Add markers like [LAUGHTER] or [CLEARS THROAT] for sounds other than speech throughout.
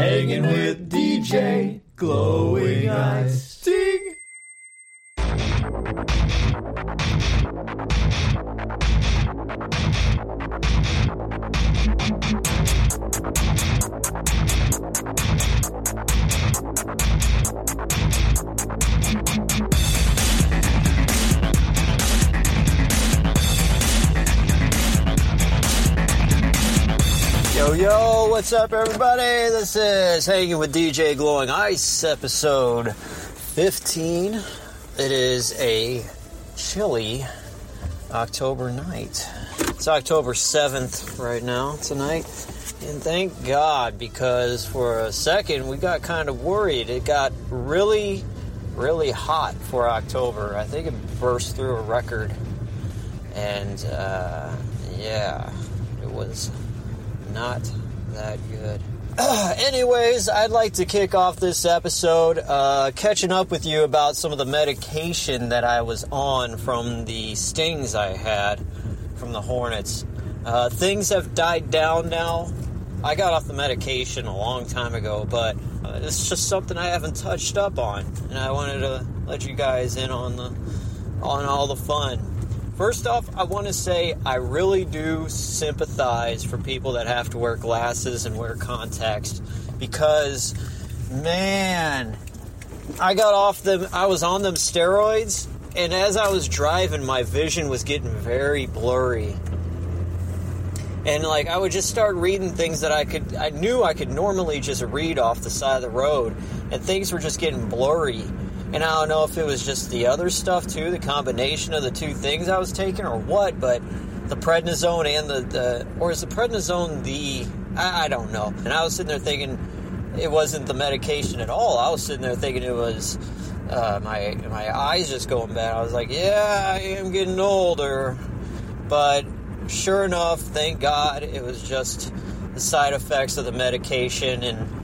Hanging with DJ Glowing Ice. What's up, everybody? This is Hanging with DJ Glowing Ice, episode 15. It is a chilly October night. It's October 7th right now, tonight. And thank God, because for a second we got kind of worried. It got really, really hot for October. I think it burst through a record. And, uh, yeah, it was not that good. [CLEARS THROAT] Anyways, I'd like to kick off this episode uh, catching up with you about some of the medication that I was on from the stings I had from the Hornets. Uh, things have died down now. I got off the medication a long time ago, but uh, it's just something I haven't touched up on, and I wanted to let you guys in on the on all the fun. First off, I want to say I really do sympathize for people that have to wear glasses and wear contacts because, man, I got off them, I was on them steroids, and as I was driving, my vision was getting very blurry. And like I would just start reading things that I could I knew I could normally just read off the side of the road and things were just getting blurry. And I don't know if it was just the other stuff too, the combination of the two things I was taking or what, but the prednisone and the, the or is the prednisone the I, I don't know. And I was sitting there thinking it wasn't the medication at all. I was sitting there thinking it was uh, my my eyes just going bad. I was like, yeah, I am getting older, but sure enough, thank God, it was just the side effects of the medication and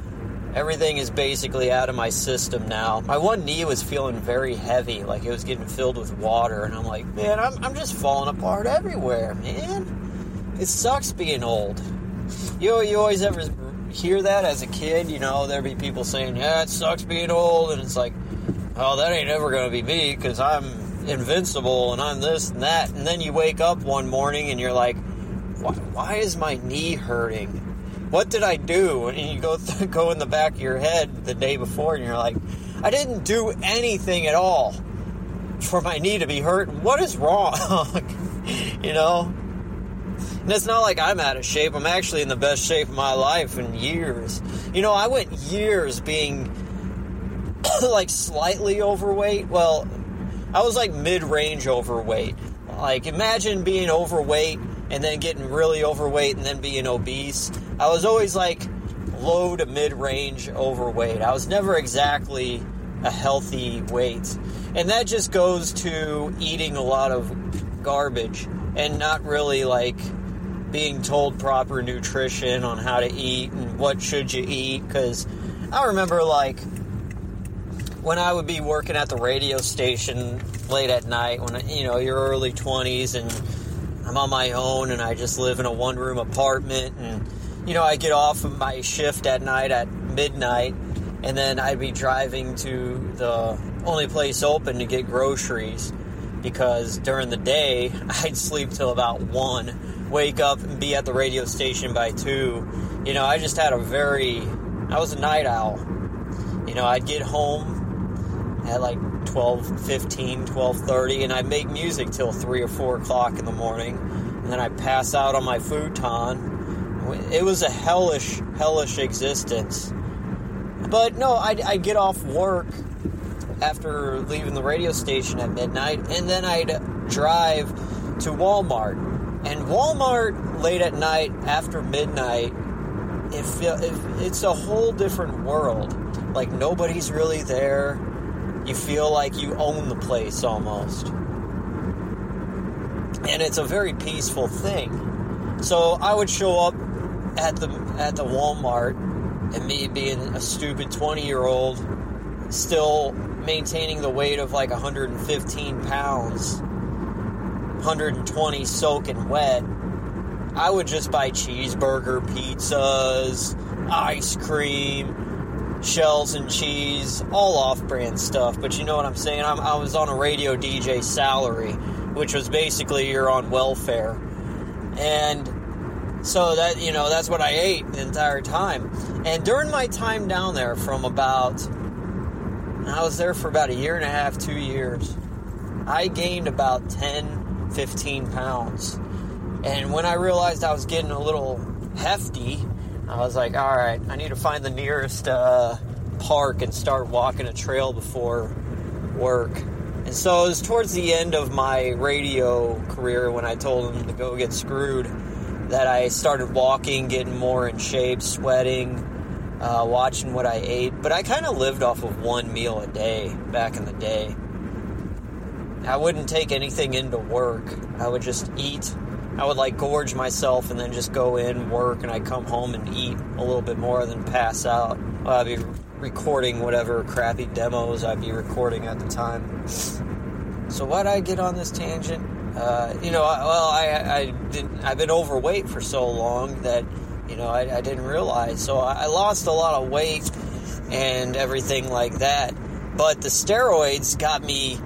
everything is basically out of my system now. My one knee was feeling very heavy, like it was getting filled with water, and I'm like, man, I'm, I'm just falling apart everywhere, man. It sucks being old. You, you always ever hear that as a kid, you know, there'd be people saying, yeah, it sucks being old, and it's like, oh, that ain't ever gonna be me, because I'm invincible and I'm this and that. And then you wake up one morning and you're like, why, why is my knee hurting? What did I do? And you go th- [LAUGHS] go in the back of your head the day before and you're like, I didn't do anything at all for my knee to be hurt. What is wrong? [LAUGHS] you know? And it's not like I'm out of shape. I'm actually in the best shape of my life in years. You know, I went years being [COUGHS] like slightly overweight. Well, I was like mid range overweight. Like, imagine being overweight and then getting really overweight and then being obese. I was always like low to mid range overweight. I was never exactly a healthy weight. And that just goes to eating a lot of garbage and not really like being told proper nutrition on how to eat and what should you eat because I remember like when I would be working at the radio station late at night when you know your early 20s and I'm on my own and I just live in a one room apartment and you know I get off of my shift at night at midnight and then I'd be driving to the only place open to get groceries because during the day [LAUGHS] I'd sleep till about 1 wake up and be at the radio station by 2 you know I just had a very I was a night owl. You know I'd get home at like 12 15 12 30 and i make music till 3 or 4 o'clock in the morning and then i pass out on my futon. It was a hellish hellish existence. But no i'd, I'd get off work after leaving the radio station at midnight and then i'd drive to walmart. And walmart late at night after midnight it it, it's a whole different world. Like nobody's really there you feel like you own the place almost. And it's a very peaceful thing. So I would show up at the at the Walmart and me being a stupid 20-year-old still maintaining the weight of like 115 pounds, 120 soaking wet. I would just buy cheeseburger, pizzas, ice cream, shells and cheese, all off-brand stuff. But you know what I'm saying? I'm, I was on a radio DJ salary, which was basically you're on welfare, and so that you know that's what I ate the entire time. And during my time down there, from about I was there for about a year and a half, two years. I gained about 10, 15 pounds. And when I realized I was getting a little hefty, I was like, all right, I need to find the nearest uh, park and start walking a trail before work. And so it was towards the end of my radio career when I told them to go get screwed that I started walking, getting more in shape, sweating, uh, watching what I ate. But I kind of lived off of one meal a day back in the day. I wouldn't take anything into work. I would just eat. I would like gorge myself and then just go in, work, and I'd come home and eat a little bit more than pass out. I'd be recording whatever crappy demos I'd be recording at the time. So why'd I get on this tangent? Uh, you know, I, well, I, I didn't. I've been overweight for so long that you know I, I didn't realize. So I, I lost a lot of weight and everything like that. But the steroids got me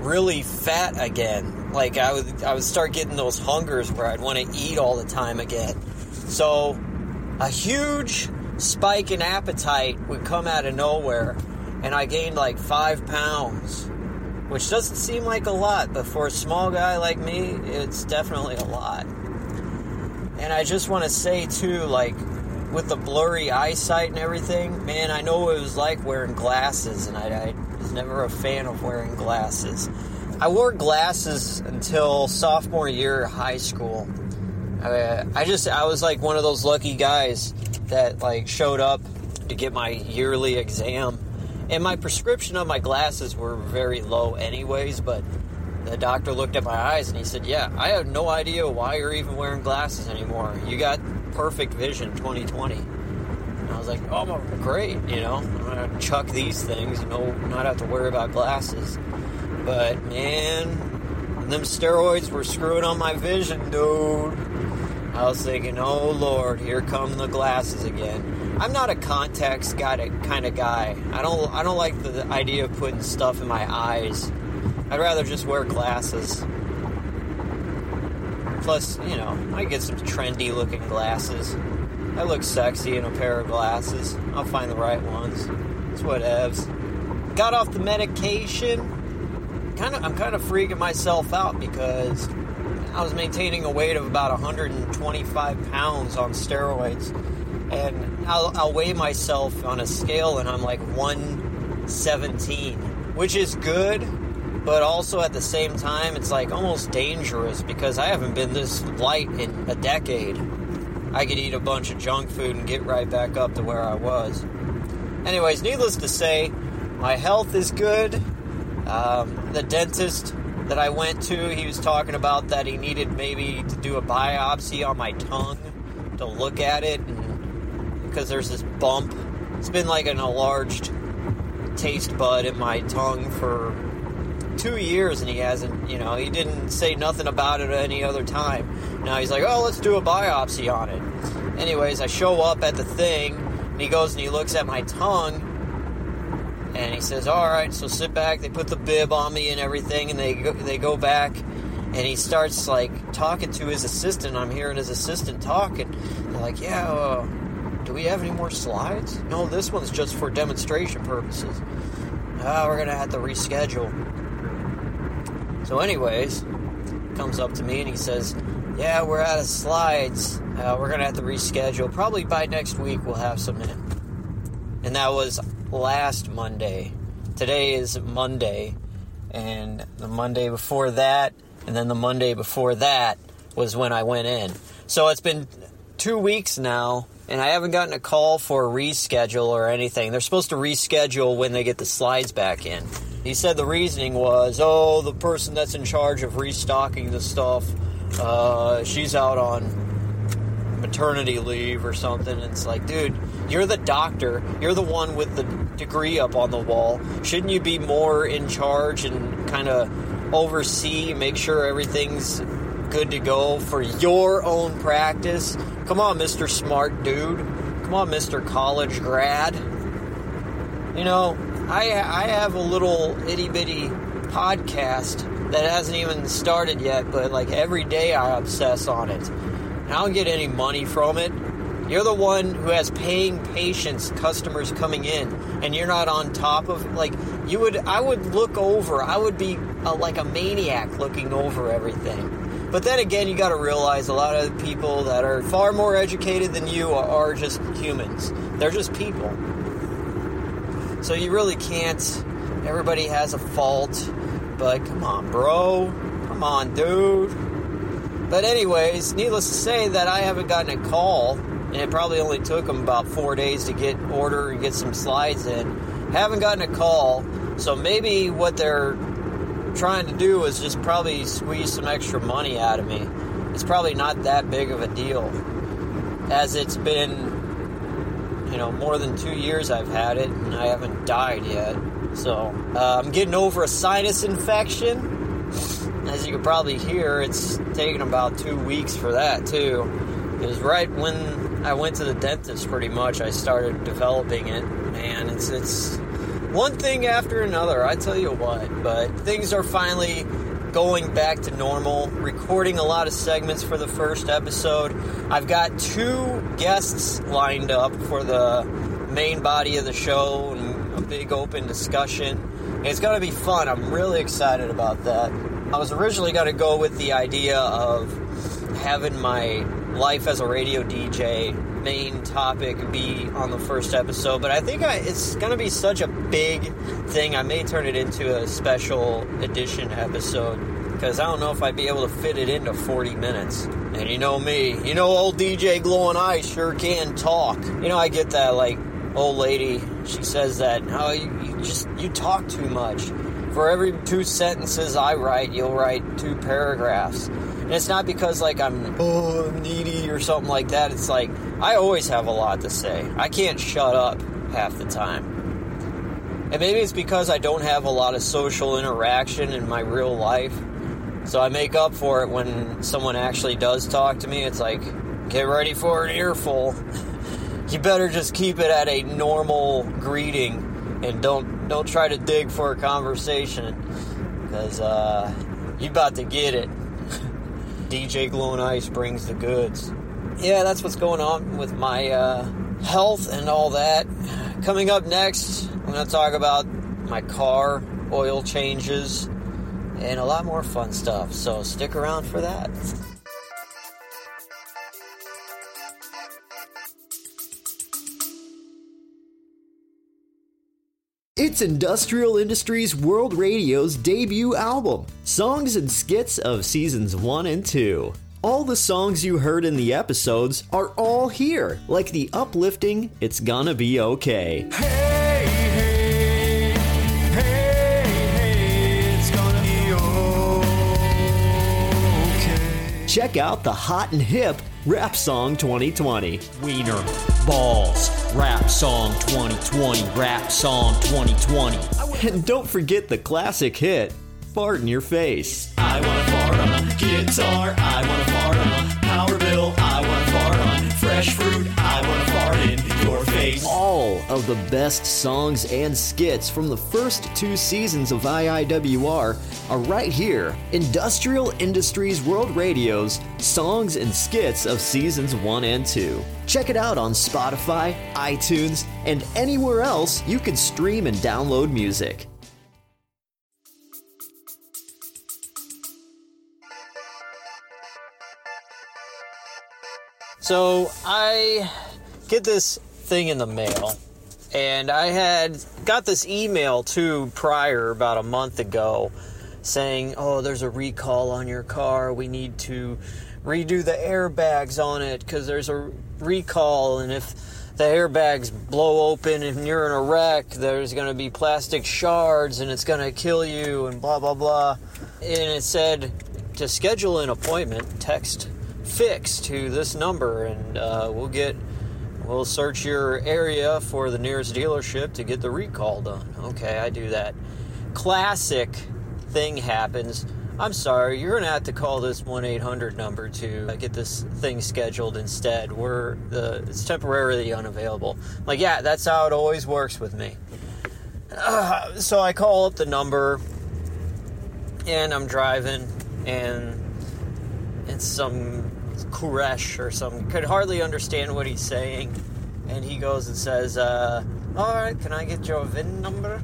really fat again. Like I would, I would start getting those hungers where I'd want to eat all the time again. So a huge spike in appetite would come out of nowhere, and I gained like five pounds, which doesn't seem like a lot, but for a small guy like me, it's definitely a lot. And I just want to say too, like with the blurry eyesight and everything, man, I know what it was like wearing glasses, and I, I was never a fan of wearing glasses. I wore glasses until sophomore year of high school. I, I just, I was like one of those lucky guys that like showed up to get my yearly exam, and my prescription of my glasses were very low, anyways. But the doctor looked at my eyes and he said, "Yeah, I have no idea why you're even wearing glasses anymore. You got perfect vision 2020." And I was like, "Oh, great! You know, I'm gonna chuck these things. Know, not have to worry about glasses." But man, them steroids were screwing on my vision, dude. I was thinking, oh lord, here come the glasses again. I'm not a contacts guy kind of guy. I don't I don't like the idea of putting stuff in my eyes. I'd rather just wear glasses. Plus, you know, I get some trendy looking glasses. I look sexy in a pair of glasses. I'll find the right ones. It's whatevs. Got off the medication. Kind of, I'm kind of freaking myself out because I was maintaining a weight of about 125 pounds on steroids, and I'll, I'll weigh myself on a scale, and I'm like 117, which is good, but also at the same time, it's like almost dangerous because I haven't been this light in a decade. I could eat a bunch of junk food and get right back up to where I was. Anyways, needless to say, my health is good. Um, the dentist that I went to, he was talking about that he needed maybe to do a biopsy on my tongue to look at it, and because there's this bump. It's been like an enlarged taste bud in my tongue for two years, and he hasn't, you know, he didn't say nothing about it any other time. Now he's like, oh, let's do a biopsy on it. Anyways, I show up at the thing, and he goes and he looks at my tongue, and he says, "All right, so sit back." They put the bib on me and everything, and they go, they go back, and he starts like talking to his assistant. I'm hearing his assistant talking. They're like, "Yeah, uh, do we have any more slides?" No, this one's just for demonstration purposes. Ah, we're gonna have to reschedule. So, anyways, comes up to me and he says, "Yeah, we're out of slides. Uh, we're gonna have to reschedule. Probably by next week we'll have some in." And that was last Monday. Today is Monday, and the Monday before that, and then the Monday before that was when I went in. So it's been two weeks now, and I haven't gotten a call for a reschedule or anything. They're supposed to reschedule when they get the slides back in. He said the reasoning was, oh, the person that's in charge of restocking the stuff, uh, she's out on maternity leave or something. It's like, dude, you're the doctor. You're the one with the degree up on the wall. Shouldn't you be more in charge and kind of oversee, make sure everything's good to go for your own practice? Come on, Mr. Smart Dude. Come on, Mr. College grad. You know, I I have a little itty bitty podcast that hasn't even started yet, but like every day I obsess on it. I don't get any money from it. You're the one who has paying patients, customers coming in, and you're not on top of like you would. I would look over. I would be a, like a maniac looking over everything. But then again, you got to realize a lot of people that are far more educated than you are, are just humans. They're just people. So you really can't. Everybody has a fault, but come on, bro. Come on, dude. But anyways, needless to say that I haven't gotten a call, and it probably only took them about four days to get order and get some slides in. Haven't gotten a call, so maybe what they're trying to do is just probably squeeze some extra money out of me. It's probably not that big of a deal, as it's been you know, more than two years I've had it, and I haven't died yet. So uh, I'm getting over a sinus infection. As you can probably hear, it's taken about two weeks for that too. It was right when I went to the dentist. Pretty much, I started developing it. Man, it's it's one thing after another. I tell you what, but things are finally going back to normal, recording a lot of segments for the first episode. I've got two guests lined up for the main body of the show and a big open discussion. And it's going to be fun. I'm really excited about that. I was originally going to go with the idea of having my life as a radio DJ main topic be on the first episode, but I think I, it's going to be such a big thing. I may turn it into a special edition episode because I don't know if I'd be able to fit it into 40 minutes. And you know me, you know, old DJ Glowing Ice sure can talk. You know, I get that, like, old lady, she says that, oh, you, you just, you talk too much. For every two sentences I write, you'll write two paragraphs. And it's not because like I'm oh needy or something like that. It's like I always have a lot to say. I can't shut up half the time. And maybe it's because I don't have a lot of social interaction in my real life. So I make up for it when someone actually does talk to me. It's like, get ready for an earful. [LAUGHS] you better just keep it at a normal greeting and don't don't try to dig for a conversation because uh, you about to get it. DJ Glowing Ice brings the goods. Yeah, that's what's going on with my uh, health and all that. Coming up next, I'm going to talk about my car, oil changes, and a lot more fun stuff. So stick around for that. It's Industrial Industries World Radio's debut album, Songs and Skits of Seasons 1 and 2. All the songs you heard in the episodes are all here, like the uplifting It's Gonna Be Okay. Hey, Check out the hot and hip Rap Song 2020. Wiener, balls, rap song 2020, rap song 2020. And don't forget the classic hit, Fart in Your Face. I wanna fart on a guitar. I wanna fart on a power bill. I wanna fart on fresh fruit. I wanna fart in face. All of the best songs and skits from the first two seasons of IIWR are right here. Industrial Industries World Radio's Songs and Skits of Seasons 1 and 2. Check it out on Spotify, iTunes, and anywhere else you can stream and download music. So I get this thing in the mail, and I had got this email too prior about a month ago saying, "Oh, there's a recall on your car. We need to redo the airbags on it because there's a recall, and if the airbags blow open and you're in a wreck, there's going to be plastic shards and it's going to kill you and blah blah blah." And it said to schedule an appointment, text fix to this number, and uh, we'll get we'll search your area for the nearest dealership to get the recall done. Okay, I do that. Classic thing happens. I'm sorry, you're gonna have to call this one eight hundred number to uh, get this thing scheduled instead. We're the it's temporarily unavailable. Like, yeah, that's how it always works with me. Uh, so I call up the number, and I'm driving, and it's some Kuresh or something, could hardly understand what he's saying, and he goes and says, uh, "All right, can I get your VIN number?"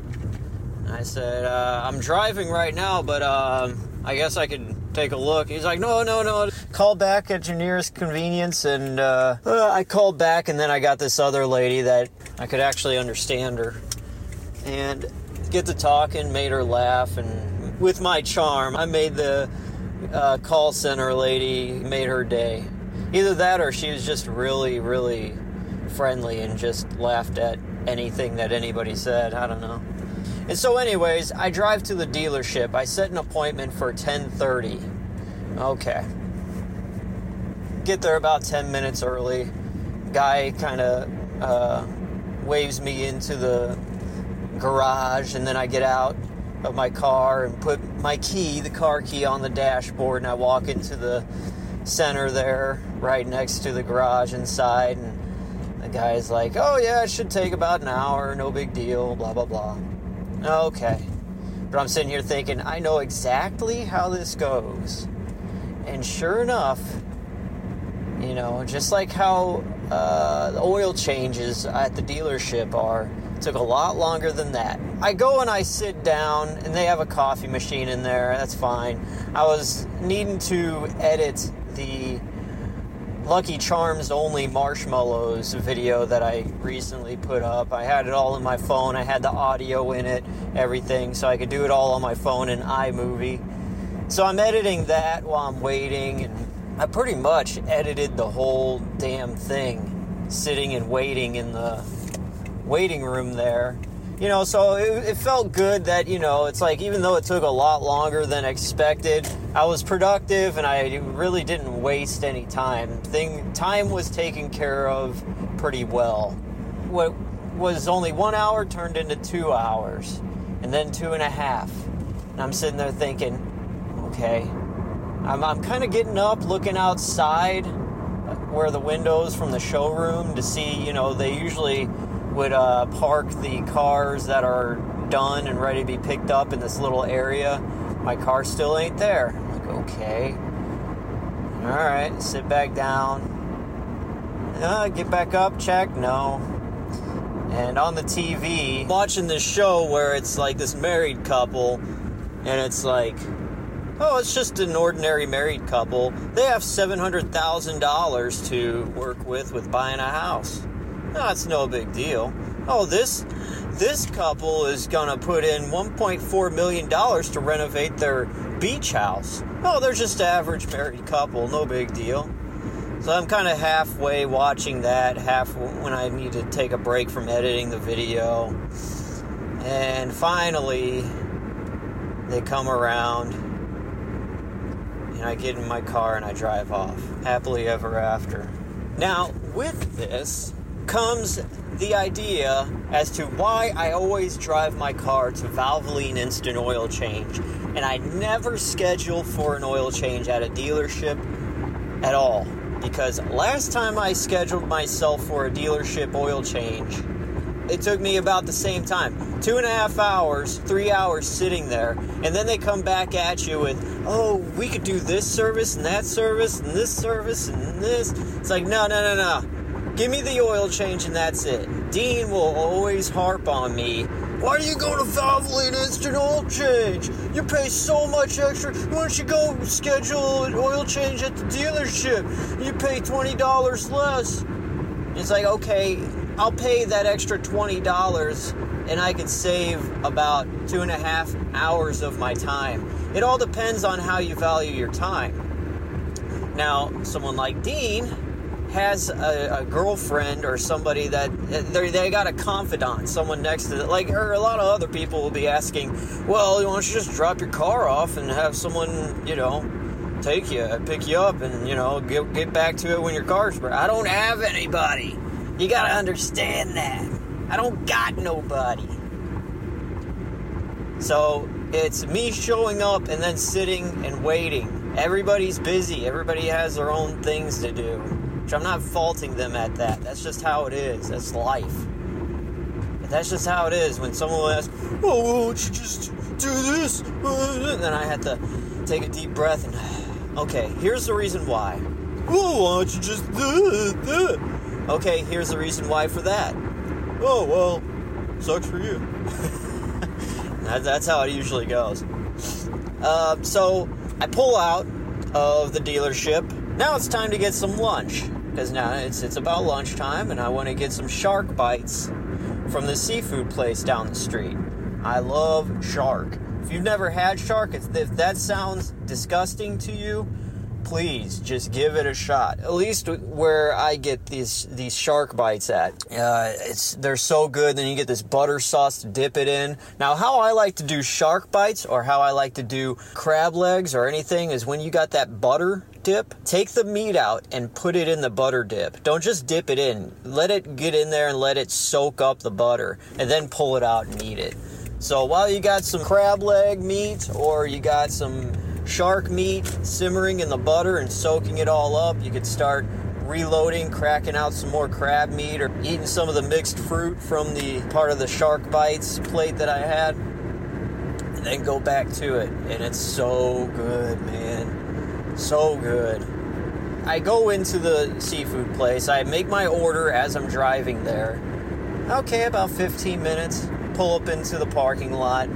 And I said, uh, "I'm driving right now, but um, I guess I could take a look." He's like, "No, no, no. Call back at your nearest convenience." And uh, uh, I called back, and then I got this other lady that I could actually understand her, and get to talking, made her laugh, and with my charm, I made the uh, call center lady made her day. Either that, or she was just really, really friendly and just laughed at anything that anybody said. I don't know. And so, anyways, I drive to the dealership. I set an appointment for 10:30. Okay. Get there about 10 minutes early. Guy kind of uh, waves me into the garage, and then I get out of my car and put my key, the car key, on the dashboard, and I walk into the center there, right next to the garage inside, and the guy's like, "Oh yeah, it should take about an hour, no big deal, blah blah blah." Okay, but I'm sitting here thinking, I know exactly how this goes, and sure enough, you know, just like how uh, the oil changes at the dealership are took a lot longer than that. I go and I sit down, and they have a coffee machine in there. That's fine. I was needing to edit the Lucky Charms only marshmallows video that I recently put up. I had it all in my phone. I had the audio in it, everything, so I could do it all on my phone in iMovie. So I'm editing that while I'm waiting, and I pretty much edited the whole damn thing sitting and waiting in the waiting room there. You know, so it, it, felt good that, you know, it's like even though it took a lot longer than expected, I was productive and I really didn't waste any time. Thing time was taken care of pretty well. What was only one hour turned into two hours, and then two and a half. And I'm sitting there thinking, okay, I'm, I'm kind of getting up, looking outside uh, where the windows from the showroom to see, you know, they usually would uh, park the cars that are done and ready to be picked up in this little area. My car still ain't there. I'm like, okay. All right, sit back down. Uh, get back up, check. No. And on the TV, watching this show where it's like this married couple, and it's like, oh, it's just an ordinary married couple. They have $700,000 to work with with buying a house. That's no big deal. Oh, this this couple is gonna put in 1.4 million dollars to renovate their beach house. Oh, they're just average married couple, no big deal. So I'm kind of halfway watching that, half when I need to take a break from editing the video. And finally, they come around, and I get in my car and I drive off. Happily ever after. Now, with this, comes the idea as to why I always drive my car to Valvoline Instant Oil Change, and I never schedule for an oil change at a dealership at all. Because last time I scheduled myself for a dealership oil change, it took me about the same time two and a half hours, three hours sitting there, and then they come back at you with, oh, we could do this service and that service and this service and this. It's like, no, no, no, no. Give me the oil change and that's it. Dean will always harp on me. Why do you go to Valvoline Instant Oil Change? You pay so much extra. Why don't you go schedule an oil change at the dealership? You pay $20 less. It's like, okay, I'll pay that extra $20 and I could save about two and a half hours of my time. It all depends on how you value your time. Now, someone like Dean has a, a, girlfriend or somebody that uh, they got a confidant, someone next to it, like or a lot of other people will be asking, well, why don't you just drop your car off and have someone, you know, take you, pick you up, and you know, get get back to it when your car's burnt. I don't have anybody. You gotta understand that. I don't got nobody. So it's me showing up and then sitting and waiting. Everybody's busy. Everybody has their own things to do. Which I'm not faulting them at that. That's just how it is. That's life. But that's just how it is when someone will ask, Oh, why don't you just do this? And then I have to take a deep breath and, [SIGHS] okay, here's the reason why. Oh, why don't you just do it? Okay, here's the reason why for that. Oh, well, sucks for you. [LAUGHS] That's how it usually goes. Uh, so I pull out of the dealership. Now it's time to get some lunch because now it's it's about lunchtime, and I want to get some shark bites from the seafood place down the street. I love shark. If you've never had shark, if, that sounds disgusting to you, please just give it a shot. At least where I get these these shark bites at, uh, it's they're so good. Then you get this butter sauce to dip it in. Now, how I like to do shark bites, or how I like to do crab legs, or anything, is when you got that butter dip, take the meat out and put it in the butter dip. Don't just dip it in. Let it get in there and let it soak up the butter, and then pull it out and eat it. So while you got some crab leg meat, or you got some shark meat simmering in the butter and soaking it all up. You could start reloading, cracking out some more crab meat, or eating some of the mixed fruit from the part of the shark bites plate that I had, and then go back to it. And it's so good, man. So good. I go into the seafood place, I make my order as I'm driving there. Okay, about 15 minutes. Pull up into the parking lot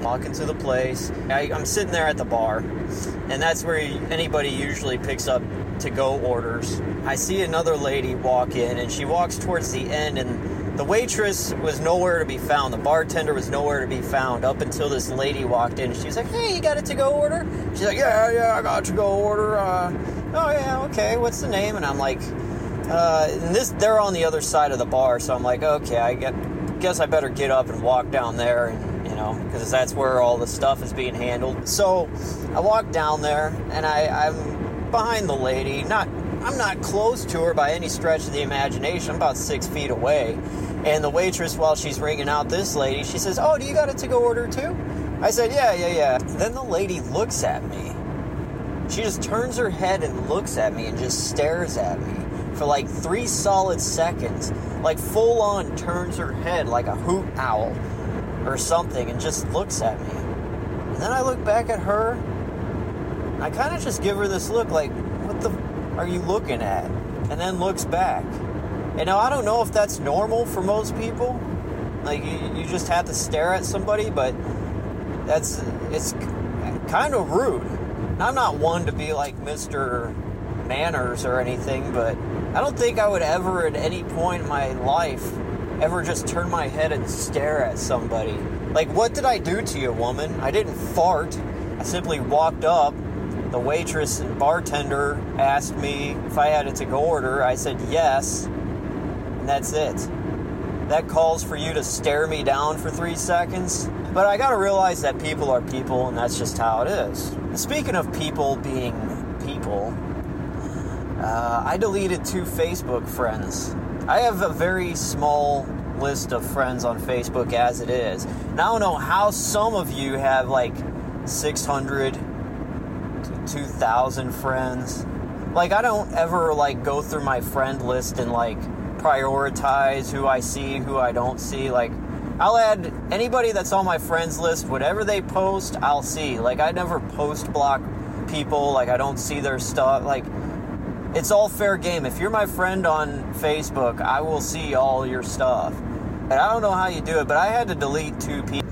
walk into the place. I, I'm sitting there at the bar, and that's where anybody usually picks up to go orders. I see another lady walk in, and she walks towards the end, and the waitress was nowhere to be found. The bartender was nowhere to be found up until this lady walked in. She's like, "Hey, you got a to-go order?" She's like, "Yeah, yeah, I got a to-go order." Uh, oh yeah, okay. What's the name? And I'm like, uh, and this they're on the other side of the bar, so I'm like, okay, I get, guess I better get up and walk down there, and you know, because that's where all the stuff is being handled. So I walk down there, and I, I'm behind the lady. Not, I'm not close to her by any stretch of the imagination. I'm about six feet away, and the waitress, while she's ringing out this lady, she says, "Oh, do you got a to-go order too?" I said, "Yeah, yeah, yeah." Then the lady looks at me. She just turns her head and looks at me and just stares at me for like three solid seconds. Like full on turns her head like a hoot owl or something and just looks at me. And then I look back at her. I kind of just give her this look like, what the are you looking at? And then looks back. And now I don't know if that's normal for most people. Like you, you just have to stare at somebody, but that's it's kind of rude. I'm not one to be like Mr. Manners or anything, but I don't think I would ever at any point in my life ever just turn my head and stare at somebody. Like, what did I do to you, woman? I didn't fart. I simply walked up. The waitress and bartender asked me if I had a to go order. I said yes, that's it. That calls for you to stare me down for three seconds. But I gotta realize that people are people, and that's just how it is. Speaking of people being people, uh, I deleted two Facebook friends. I have a very small list of friends on Facebook as it is. And I don't know how some of you have like 600 to 2,000 friends. Like, I don't ever like go through my friend list and like prioritize who I see, who I don't see. Like, I'll add anybody that's on my friends list, whatever they post, I'll see. Like, I never post block people, like, I don't see their stuff. Like, it's all fair game. If you're my friend on Facebook, I will see all your stuff. And I don't know how you do it, but I had to delete two people.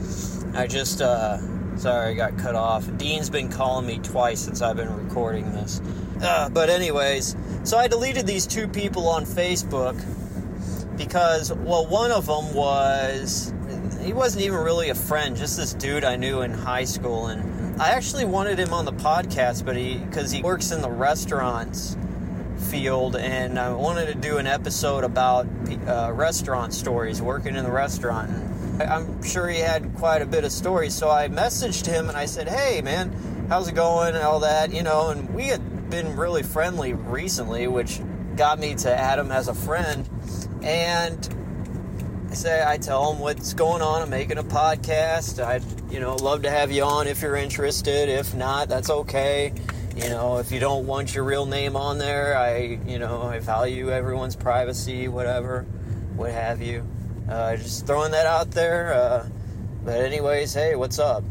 I just, uh, sorry, I got cut off. Dean's been calling me twice since I've been recording this. Uh, but, anyways, so I deleted these two people on Facebook because, well, one of them was, he wasn't even really a friend, just this dude I knew in high school. And I actually wanted him on the podcast, but he, because he works in the restaurants field and I wanted to do an episode about uh, restaurant stories, working in the restaurant. And I'm sure he had quite a bit of stories, so I messaged him and I said, "Hey, man, how's it going?" and all that, you know. And we had been really friendly recently, which got me to add him as a friend. And I say, I tell him what's going on. I'm making a podcast. I'd, you know, love to have you on if you're interested. If not, that's okay. You know, if you don't want your real name on there, I, you know, I value everyone's privacy, whatever, what have you. Uh, just throwing that out there. Uh, but anyways, hey, what's up?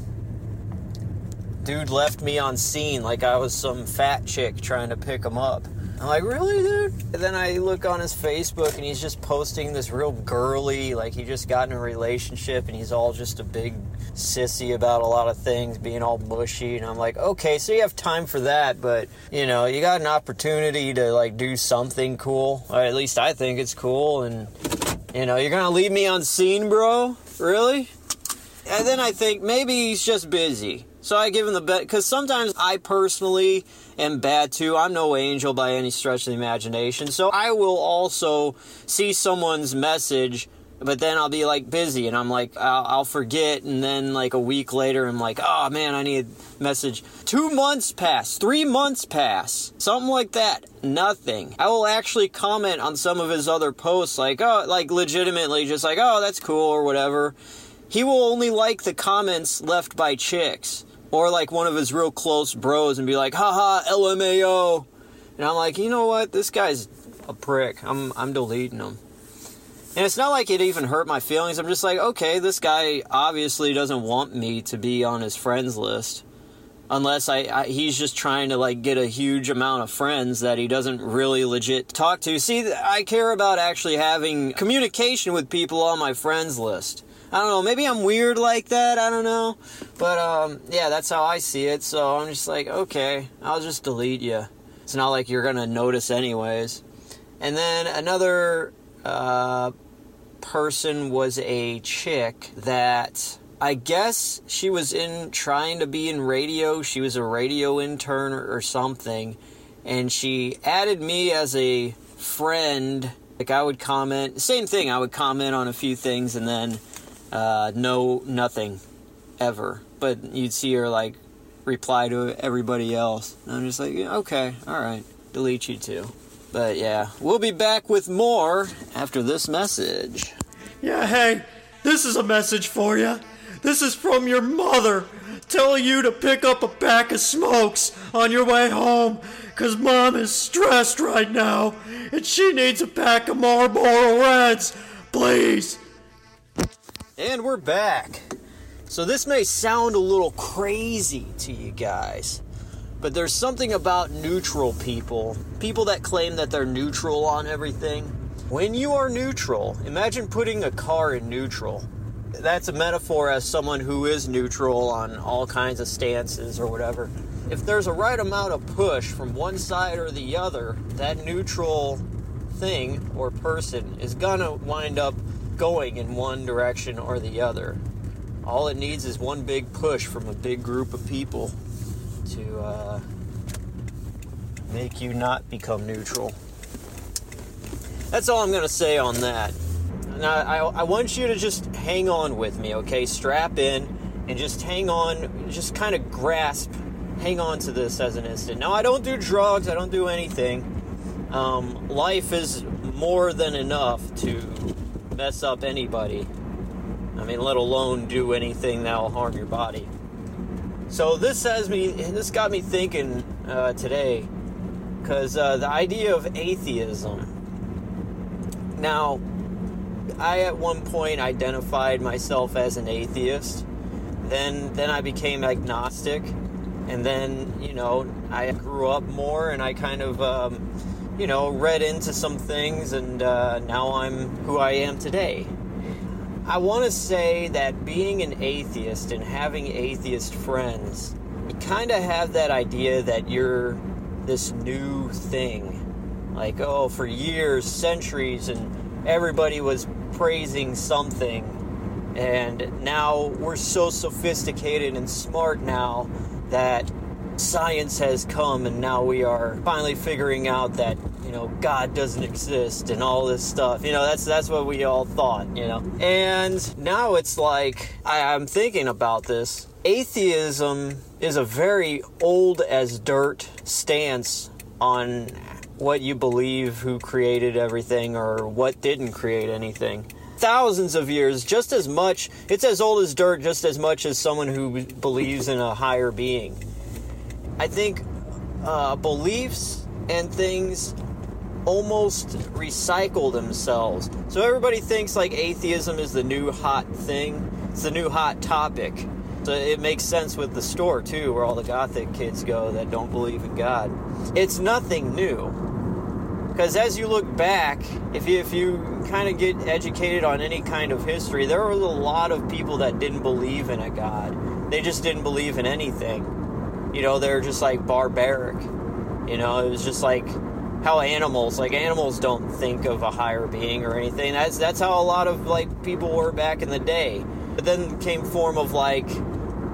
Dude left me on seen like I was some fat chick trying to pick him up. I'm like, really, dude? And then I look on his Facebook and he's just posting this real girly, like he just got in a relationship and he's all just a big sissy about a lot of things, being all mushy. And I'm like, okay, so you have time for that, but you know, you got an opportunity to like do something cool. Or at least I think it's cool. And you know, you're gonna leave me on seen, bro? Really? And then I think maybe he's just busy. So I give him the bet because sometimes I personally am bad too. I'm no angel by any stretch of the imagination. So I will also see someone's message, but then I'll be like busy and I'm like, I'll, I'll forget. And then like a week later, I'm like, oh man, I need a message. Two months pass, three months pass, something like that. Nothing. I will actually comment on some of his other posts, like, oh, like legitimately just like, oh, that's cool or whatever. He will only like the comments left by chicks or like one of his real close bros and be like, haha, LMAO. And I'm like, you know what? This guy's a prick. I'm, I'm deleting him. And it's not like it even hurt my feelings. I'm just like, okay, this guy obviously doesn't want me to be on his friends list. Unless I, I he's just trying to like get a huge amount of friends that he doesn't really legit talk to. See, I care about actually having communication with people on my friends list. I don't know, maybe I'm weird like that, I don't know. But um, yeah, that's how I see it. So I'm just like, okay, I'll just delete you. It's not like you're gonna notice anyways. And then another uh, person was a chick that I guess she was in trying to be in radio. She was a radio intern or, or something, and she added me as a friend. Like I would comment, same thing. I would comment on a few things, and then uh, no nothing ever. But you'd see her like reply to everybody else. And I'm just like, okay, all right, delete you too. But yeah, we'll be back with more after this message. Yeah, hey, this is a message for you. This is from your mother telling you to pick up a pack of smokes on your way home because mom is stressed right now and she needs a pack of Marlboro Reds. Please. And we're back. So this may sound a little crazy to you guys, but there's something about neutral people, people that claim that they're neutral on everything. When you are neutral, imagine putting a car in neutral. That's a metaphor as someone who is neutral on all kinds of stances or whatever. If there's a right amount of push from one side or the other, that neutral thing or person is gonna wind up going in one direction or the other. All it needs is one big push from a big group of people to uh, make you not become neutral. That's all I'm going to say on that. Now, I, I want you to just hang on with me, okay? Strap in and just hang on, just kind of grasp, hang on to this as an instant. Now, I don't do drugs, I don't do anything. Um, life is more than enough to mess up anybody. I mean, let alone do anything that will harm your body. So this has me. This got me thinking uh, today, because uh, the idea of atheism. Now, I at one point identified myself as an atheist. Then, then I became agnostic, and then you know I grew up more, and I kind of. Um, you know, read into some things, and uh, now I'm who I am today. I want to say that being an atheist and having atheist friends, you kind of have that idea that you're this new thing. Like, oh, for years, centuries, and everybody was praising something. And now we're so sophisticated and smart now that science has come and now we are finally figuring out that you know god doesn't exist and all this stuff you know that's that's what we all thought you know and now it's like I, i'm thinking about this atheism is a very old as dirt stance on what you believe who created everything or what didn't create anything thousands of years, just as much. It's as old as dirt, just as much as someone who believes in a higher being. I think uh, beliefs and things almost recycle themselves. So everybody thinks like atheism is the new hot thing. It's the new hot topic. So it makes sense with the store too, where all the gothic kids go that don't believe in God. It's nothing new. Because as you look back, if you, if you kind of get educated on any kind of history, there was a lot of people that didn't believe in a God. They just didn't believe in anything. You know, they're just like barbaric. You know, it was just like how animals, like animals don't think of a higher being or anything. That's that's how a lot of like people were back in the day. But then came form of like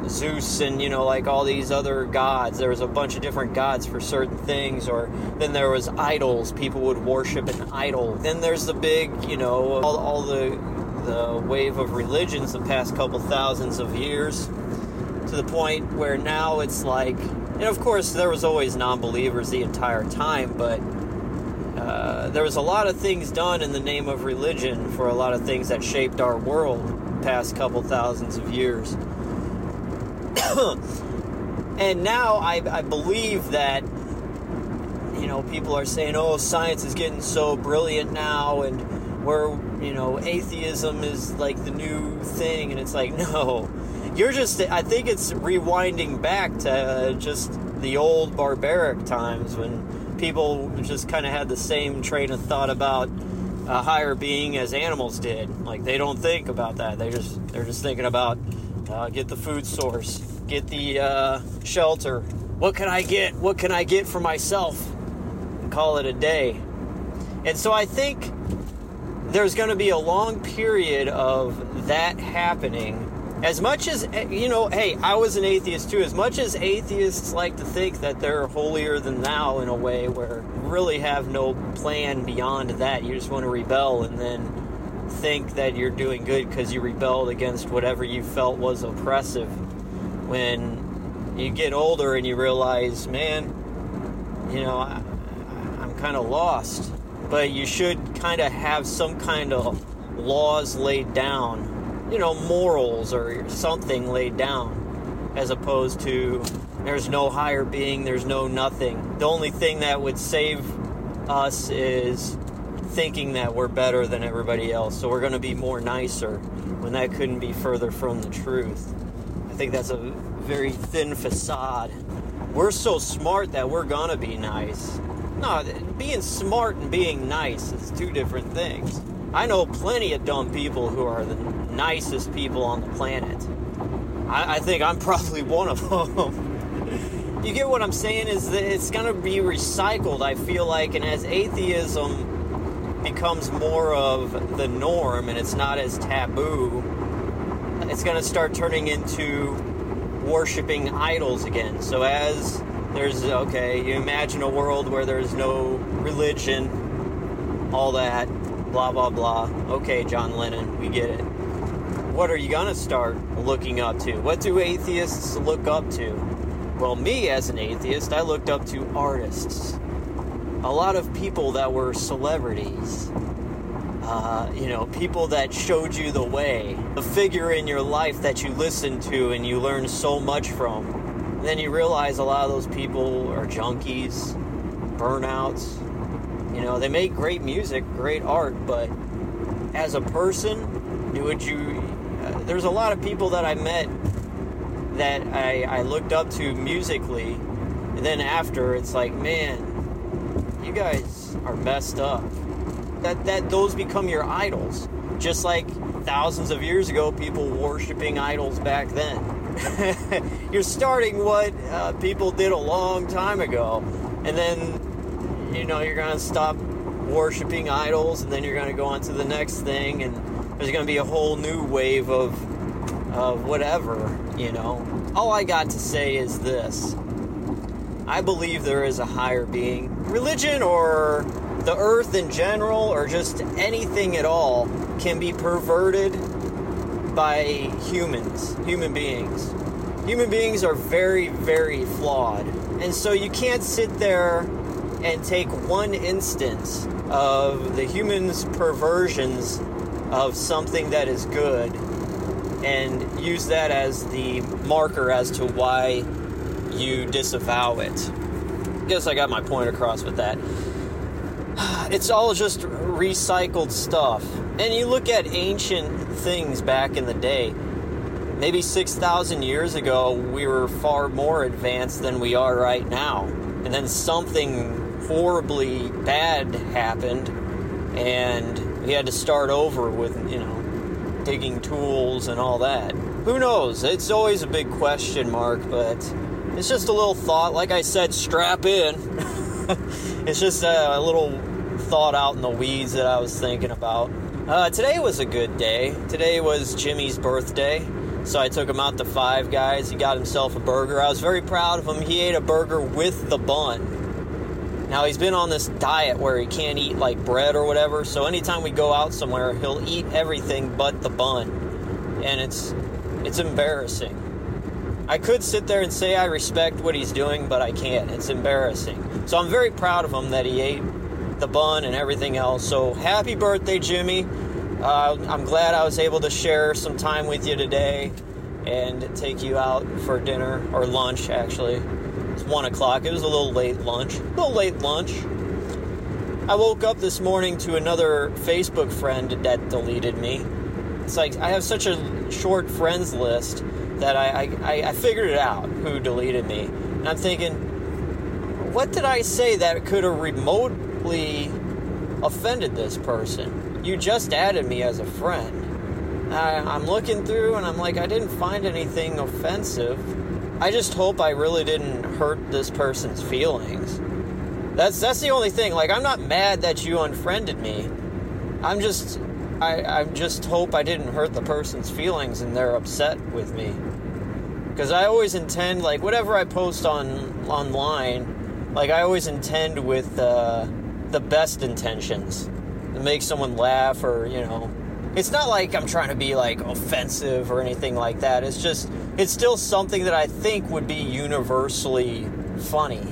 Zeus and you know like all these other gods. There was a bunch of different gods for certain things, or then there was idols. People would worship an idol. Then there's the big, you know, all, all the the wave of religions the past couple thousands of years to the point where now it's like, and of course there was always non-believers the entire time, but uh, there was a lot of things done in the name of religion for a lot of things that shaped our world past couple thousands of years. [COUGHS] and now I, I believe that you know people are saying oh science is getting so brilliant now and we're you know atheism is like the new thing and it's like [LAUGHS] no you're just i think it's rewinding back to uh, just the old barbaric times when people just kind of had the same train of thought about a higher being as animals did. Like they don't think about that. They just they're just thinking about uh, get the food source get the uh, shelter. What can i get? What can i get for myself? And call it a day. And so i think there's going to be a long period of that happening as much as eh, you know hey i was an atheist too as much as atheists like to think that they're holier than thou in a way where really have no plan beyond that you just want to rebel and then think that you're doing good because you rebelled against whatever you felt was oppressive. When you get older and you realize man you know I, i'm kind of lost. But you should kind of have some kind of laws laid down you know, morals or something laid down, as opposed to there's no higher being, there's no nothing. The only thing that would save us is thinking that we're better than everybody else, so we're going to be more nicer when that couldn't be further from the truth. I think that's a very thin facade. We're so smart that we're going to be nice. No, being smart and being nice is two different things. I know plenty of dumb people who are the nicest people on the planet. I, I think I'm [LAUGHS] probably one of them. you get what I'm saying? Is that it's going to be recycled, I feel like, and as atheism becomes more of the norm and it's not as taboo, it's going to start turning into worshiping idols again. So as there's okay, you imagine a world where there's no religion, all that, blah blah blah. Okay, John Lennon, we get it. What are you gonna start looking up to? What do atheists look up to? Well, me as an atheist, I looked up to artists. A lot of people that were celebrities. Uh, you know, people that showed you the way, a figure in your life that you listened to and you learned so much from. And then you realize a lot of those people are junkies, burnouts. You know, they make great music, great art, but as a person, do would you? There's a lot of people that I met that I, I looked up to musically, and then after it's like, man, you guys are messed up. That that those become your idols, just like thousands of years ago, people worshiping idols back then. [LAUGHS] You're starting what uh, people did a long time ago, and then you know you're gonna stop worshiping idols, and then you're gonna go on to the next thing, and there's gonna be a whole new wave of of whatever. You know, all I got to say is this: I believe there is a higher being. Religion or the earth in general, or just anything at all, can be perverted by humans, human beings. Human beings are very, very flawed. And so you can't sit there and take one instance of the humans' perversions of something that is good and use that as the marker as to why you disavow it. Guess I got my point across with that. [SIGHS] It's all just recycled stuff. And you look at ancient things back in the day, maybe 6,000 years ago, we were far more advanced than we are right now. And then something horribly bad happened, and we had to start over with, you know, digging tools and all that. Who knows? It's always a big question mark, but it's just a little thought. Like I said, strap in. [LAUGHS] it's just a, a little thought out in the weeds that I was thinking about. Uh, today was a good day. Today was Jimmy's birthday. So I took him out to Five Guys. He got himself a burger. I was very proud of him. He ate a burger with the bun. Now he's been on this diet where he can't eat like bread or whatever. So anytime we go out somewhere, he'll eat everything but the bun. And it's it's embarrassing. I could sit there and say I respect what he's doing, but I can't. It's embarrassing. So I'm very proud of him that he ate the bun and everything else. So happy birthday, Jimmy. Uh, I'm glad I was able to share some time with you today and take you out for dinner or lunch, actually. One o'clock. It was a little late lunch. A little late lunch. I woke up this morning to another Facebook friend that deleted me. It's like I have such a short friends list that I, I, I figured it out who deleted me. And I'm thinking, what did I say that could have remotely offended this person? You just added me as a friend. I, I'm looking through and I'm like, I didn't find anything offensive. I just hope I really didn't hurt this person's feelings. That's that's the only thing. Like I'm not mad that you unfriended me. I'm just I, I just hope I didn't hurt the person's feelings and they're upset with me. Because I always intend, like, whatever I post on online, like, I always intend with uh, the best intentions to make someone laugh or, you know. It's not like I'm trying to be, like, offensive or anything like that. It's just, it's still something that I think would be universally funny.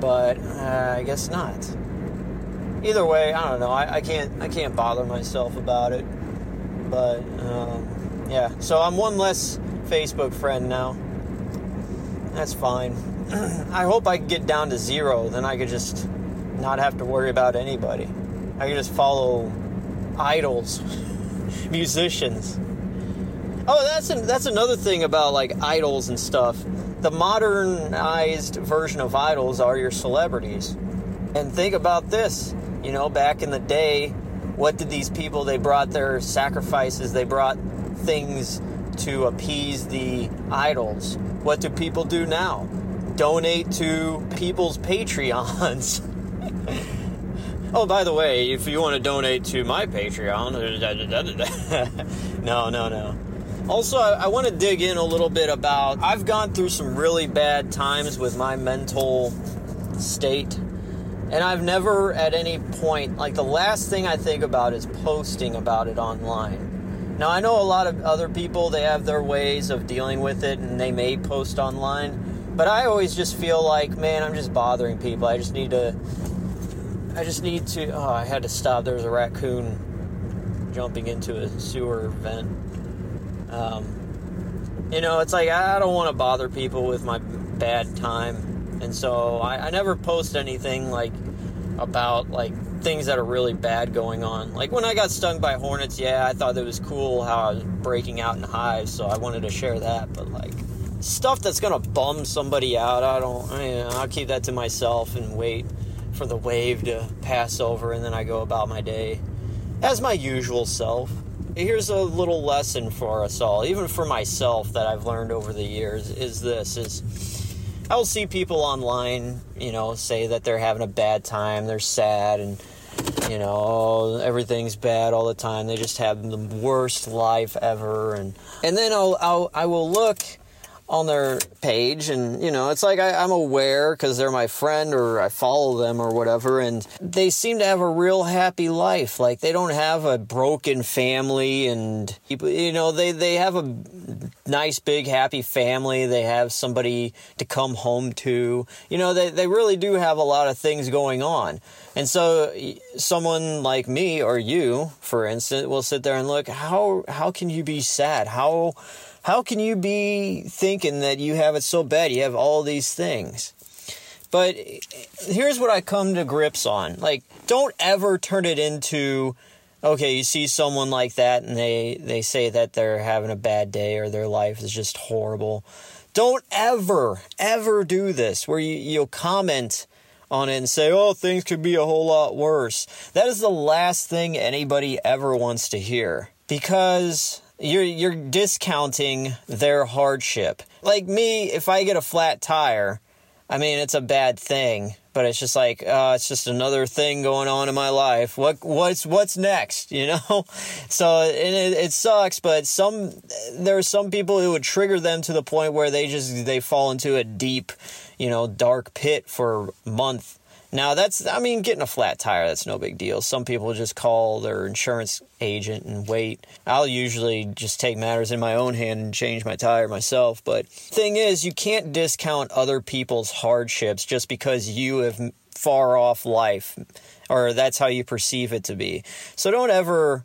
But uh, I guess not either way, I don't know. I, I can't I can't bother myself about it. But um, yeah, so I'm one less Facebook friend now. That's fine. [CLEARS THROAT] I hope I can get down to zero. Then I could just not have to worry about anybody. I could just follow idols, musicians. Oh, that's an, that's another thing about like idols and stuff. The modernized version of idols are your celebrities. And think about this you know, back in the day, what did these people, they brought their sacrifices, they brought things to appease the idols. What do people do now? Donate to people's Patreons. [LAUGHS] oh, by the way, if you want to donate to my Patreon, uh, [LAUGHS] no, no, no. Also, I, I want to dig in a little bit about. I've gone through some really bad times with my mental state and I've never at any point, like the last thing I think about is posting about it online. Now, I know a lot of other people, they have their ways of dealing with it and they may post online, but I always just feel like, man, I'm just bothering people. I just need to, I just need to, oh, I had to stop. There was a raccoon jumping into a sewer vent. Um, you know, it's like I don't want to bother people with my bad time and so I, I never post anything like about like things that are really bad going on. Like when I got stung by hornets, yeah, I thought it was cool how I was breaking out in hives, so I wanted to share that. But like stuff that's gonna bum somebody out, I don't. I I'll keep that to myself and wait for the wave to pass over, and then I go about my day as my usual self. Here's a little lesson for us all, even for myself, that I've learned over the years. Is this is I will see people online, you know, say that they're having a bad time, they're sad, and you know everything's bad all the time. They just have the worst life ever, and and then I'll, I'll I will look on their page and you know it's like I, i'm aware because they're my friend or i follow them or whatever and they seem to have a real happy life. Like they don't have a broken family and you know they they have a nice big happy family they have somebody to come home to. You know they, they really do have a lot of things going on. And so someone like me or you for instance will sit there and look how how can you be sad? How how can you be thinking that you have it so bad? You have all these things. But here's what I come to grips on. Like, don't ever turn it into, okay, you see someone like that and they, they say that they're having a bad day or their life is just horrible. Don't ever, ever do this where you, you'll comment on it and say, oh, things could be a whole lot worse. That is the last thing anybody ever wants to hear. Because you're you're discounting their hardship. Like me, if I get a flat tire, I mean it's a bad thing, but it's just like uh, it's just another thing going on in my life. What what's what's next? [LAUGHS] You know, so and it, it sucks. But some there are some people who would trigger them to the point where they just they fall into a deep, you know, dark pit for a month now that's I mean getting a flat tire that's no big deal. Some people just call their insurance agent and wait. I'll usually just take matters in my own hand and change my tire myself, but thing is you can't discount other people's hardships just because you have far off life or that's how you perceive it to be. So don't ever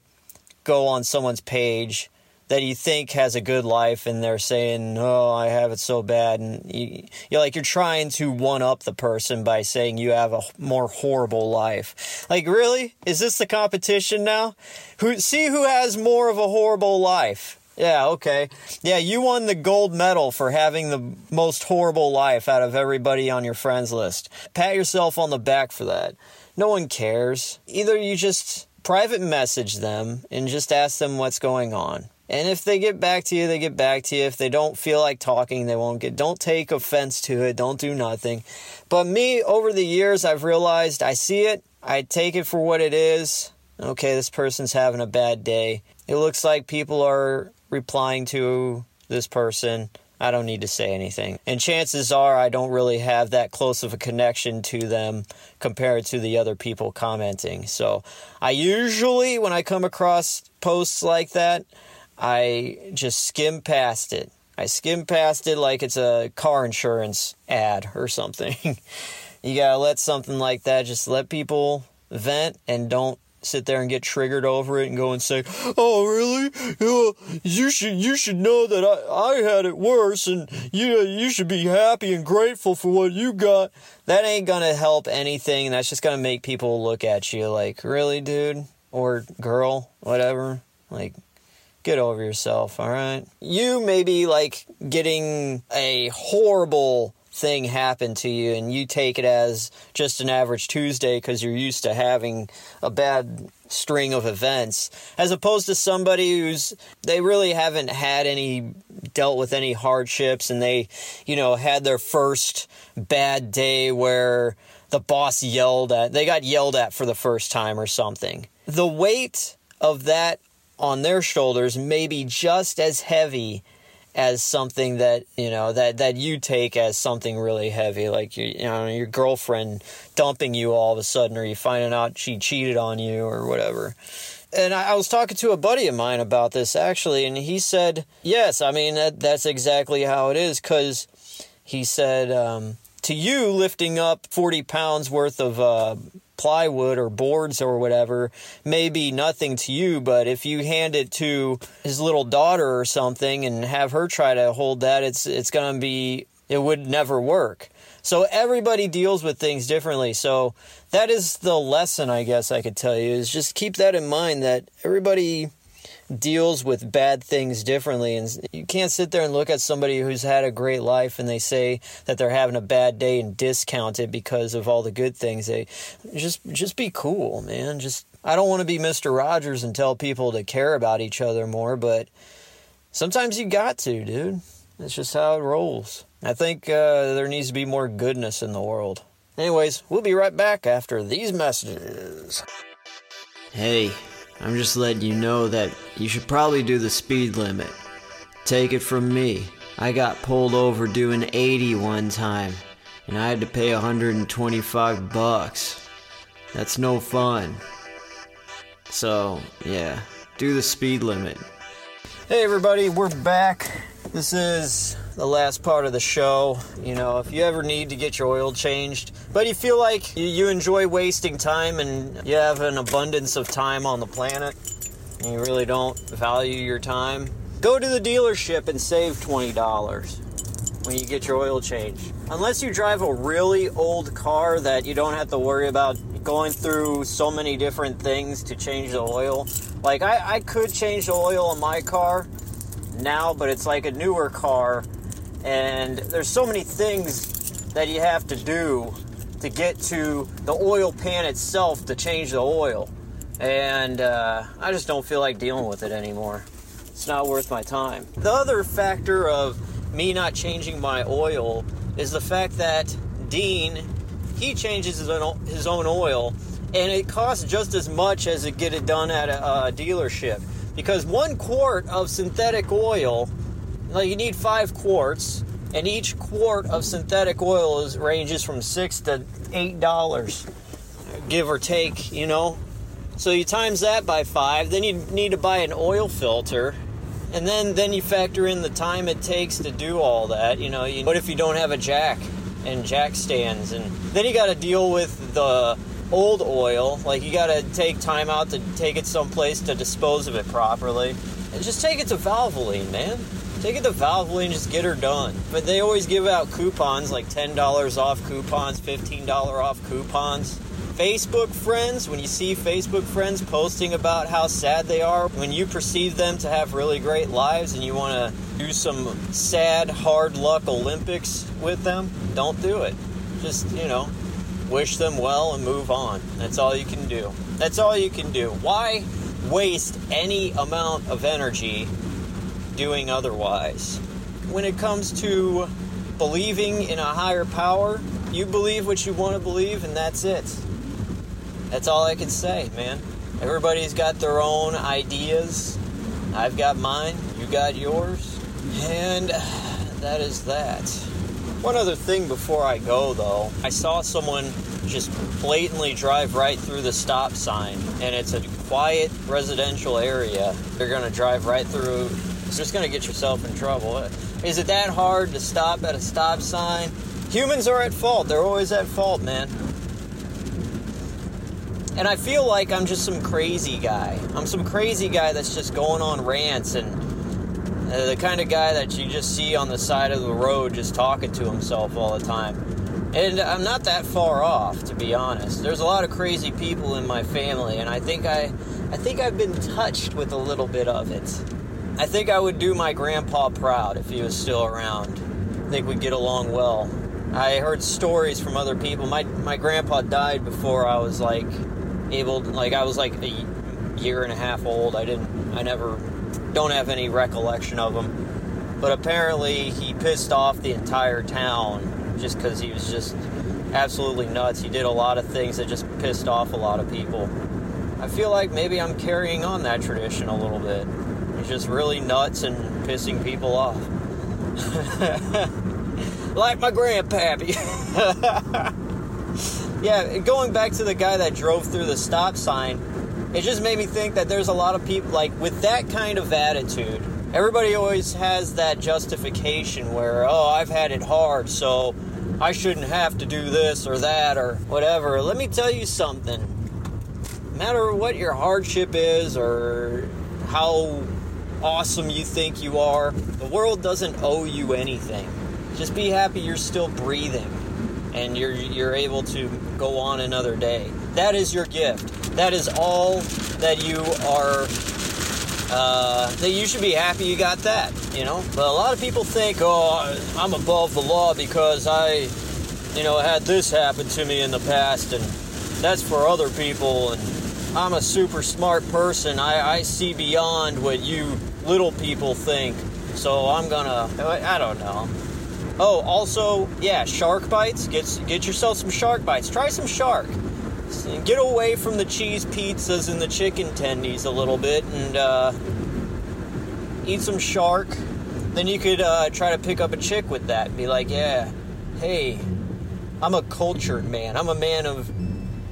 go on someone's page that you think has a good life and they're saying, "Oh, I have it so bad," and you, you're like you're trying to one up the person by saying you have a more horrible life. Like, really, is this the competition now? Who see who has more of a horrible life? Yeah, okay. Yeah, you won the gold medal for having the most horrible life out of everybody on your friends list. Pat yourself on the back for that. No one cares. Either you just private message them and just ask them what's going on. And if they get back to you, they get back to you. If they don't feel like talking, they won't get. Don't take offense to it. Don't do nothing. But me, over the years, I've realized I see it. I take it for what it is. Okay, this person's having a bad day. It looks like people are replying to this person. I don't need to say anything. And chances are I don't really have that close of a connection to them compared to the other people commenting. So I usually, when I come across posts like that, I just skim past it. I skim past it like it's a car insurance ad or something. [LAUGHS] you gotta let something like that just let people vent and don't sit there and get triggered over it and go and say, "Oh, really? You should you should know that I, I had it worse, and you you should be happy and grateful for what you got." That ain't gonna help anything. That's just gonna make people look at you like, "Really, dude?" or "Girl, whatever." Like, Get over yourself, all right? You may be like getting a horrible thing happen to you and you take it as just an average Tuesday because you're used to having a bad string of events as opposed to somebody who's they really haven't had any dealt with any hardships and they you know had their first bad day where the boss yelled at they got yelled at for the first time or something the weight of that on their shoulders may be just as heavy as something that you know that that you take as something really heavy like you, you know your girlfriend dumping you all of a sudden or you finding out she cheated on you or whatever. And I, I was talking to a buddy of mine about this actually and he said yes i mean that, that's exactly how it is because he said um, to you lifting up 40 pounds worth of uh, plywood or boards or whatever may be nothing to you, but if you hand it to his little daughter or something and have her try to hold that, it's it's going to be it would never work. So everybody deals with things differently. So that is the lesson I guess I could tell you is just keep that in mind that everybody deals with bad things differently. And you can't sit there and look at somebody who's had a great life and they say that they're having a bad day and discount it because of all the good things. They just just be cool man. Just I don't want to be Mr. Rogers and tell people to care about each other more but sometimes you got to dude. That's just how it rolls. I think uh, there needs to be more goodness in the world. Anyways we'll be right back after these messages. Hey I'm just letting you know that you should probably do the speed limit. Take it from me. I got pulled over doing 80 one time, and I had to pay 125 bucks. That's no fun. So, yeah, do the speed limit. Hey everybody, we're back. This is the last part of the show. You know, if you ever need to get your oil changed, but you feel like you, enjoy wasting time and you have an abundance of time on the planet, and you really don't value your time, go to the dealership and save $20 when you get your oil changed. Unless you drive a really old car that you don't have to worry about going through so many different things to change the oil. Like, I, I could change the oil on my car now, but it's like a newer car, and there's so many things that you have to do to get to the oil pan itself to change the oil. And uh, I just don't feel like dealing with it anymore. It's not worth my time. The other factor of me not changing my oil is the fact that Dean, he changes his own, oil, and it costs just as much as to get it done at a, a dealership. Because one quart of synthetic oil, like you need five quarts, and each quart of synthetic oil is, ranges from six to eight dollars, give or take, you know. So you times that by five, then you need to buy an oil filter, and then then you factor in the time it takes to do all that. You know, you, what if you don't have a jack and jack stands, and then you got to deal with the old oil. Like you got to take time out to take it someplace to dispose of it properly, and just take it to Valvoline, man. Take it to Valvoline, and just get her done. But they always give out coupons like $10 off coupons, $15 off coupons. Facebook friends, when you see Facebook friends posting about how sad they are, when you perceive them to have really great lives and you want to do some sad, hard luck Olympics with them, don't do it. Just, you know, wish them well and move on. That's all you can do. That's all you can do. Why waste any amount of energy doing otherwise? When it comes to believing in a higher power, you believe what you want to believe, and that's it. That's all I can say, man. Everybody's got their own ideas. I've got mine, you got yours, and that is that. One other thing before I go, though, I saw someone just blatantly drive right through the stop sign, and it's a quiet residential area. They're going to drive right through. Just going to get yourself in trouble. Is it that hard to stop at a stop sign? Humans are at fault. They're always at fault, man. And I feel like I'm just some crazy guy. I'm some crazy guy that's just going on rants and uh, the kind of guy that you just see on the side of the road just talking to himself all the time. And I'm not that far off, to be honest. There's a lot of crazy people in my family, and I think I, I think I've been touched with a little bit of it. I think I would do my grandpa proud if he was still around. I think we'd get along well. I heard stories from other people. My my grandpa died before I was like able, to, like I was like a year and a half old. I didn't, I never, don't have any recollection of him. But apparently, he pissed off the entire town just because he was just absolutely nuts. He did a lot of things that just pissed off a lot of people. I feel like maybe I'm carrying on that tradition a little bit. He's just really nuts and pissing people off. [LAUGHS] like my grandpappy. [LAUGHS] yeah, going back to the guy that drove through the stop sign, it just made me think that there's a lot of people, like, with that kind of attitude, everybody always has that justification where, oh, I've had it hard, so I shouldn't have to do this or that or whatever. Let me tell you something. No matter what your hardship is or how awesome you think you are, the world doesn't owe you anything. Just be happy you're still breathing and you're you're able to go on another day. That is your gift. That is all that you are uh, that you should be happy you got that, you know. But a lot of people think, oh, I'm above the law because I, you know, had this happen to me in the past, and that's for other people, and I'm a super smart person. I, I see beyond what you little people think, so I'm gonna, I don't know. Oh, also, yeah, shark bites. Get get yourself some shark bites. Try some shark. Get away from the cheese pizzas and the chicken tendies a little bit, and uh, eat some shark. then you could uh, try to pick up a chick with that. And Be like, yeah, hey, I'm a cultured man. I'm a man of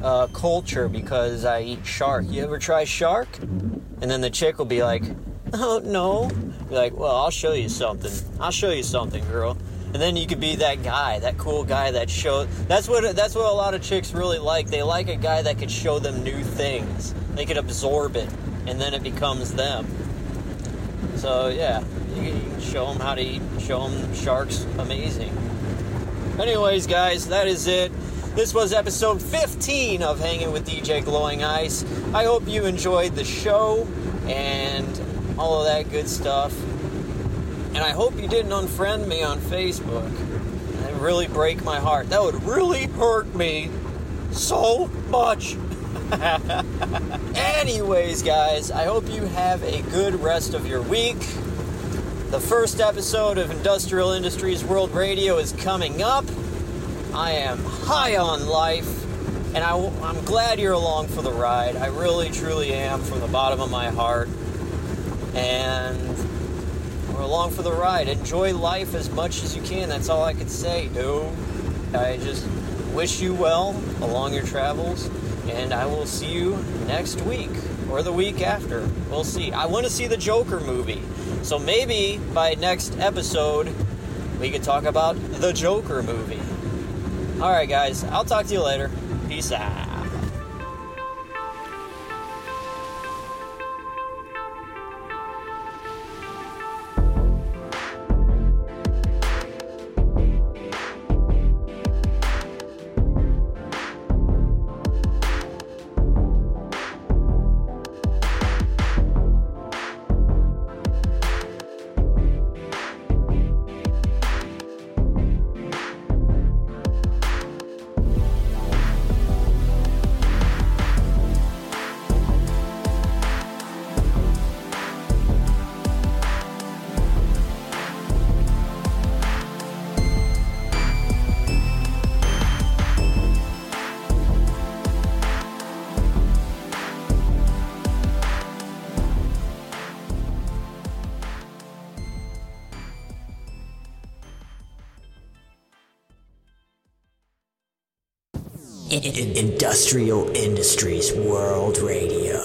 uh, culture because I eat shark. You ever try shark? And then the chick will be like, oh no. Be like, well, I'll show you something. I'll show you something, girl. And then you could be that guy, that cool guy that shows. That's what that's what a lot of chicks really like. They like a guy that could show them new things. They could absorb it, and then it becomes them. So yeah, you can show them how to eat. Show them sharks amazing. Anyways, guys, that is it. This was episode 15 of Hanging with DJ Glowing Ice. I hope you enjoyed the show and all of that good stuff. And I hope you didn't unfriend me on Facebook. That really break my heart. That would really hurt me so much. [LAUGHS] Anyways, guys, I hope you have a good rest of your week. The first episode of Industrial Industries World Radio is coming up. I am high on life, and I, am glad you're along for the ride. I really, truly am from the bottom of my heart. And we're along for the ride. Enjoy life as much as you can. That's all I could say, dude. I just wish you well along your travels, and I will see you next week or the week after. We'll see. I want to see the Joker movie. So maybe by next episode, we could talk about the Joker movie. Alright, guys, I'll talk to you later. Peace out. Industrial Industries World Radio.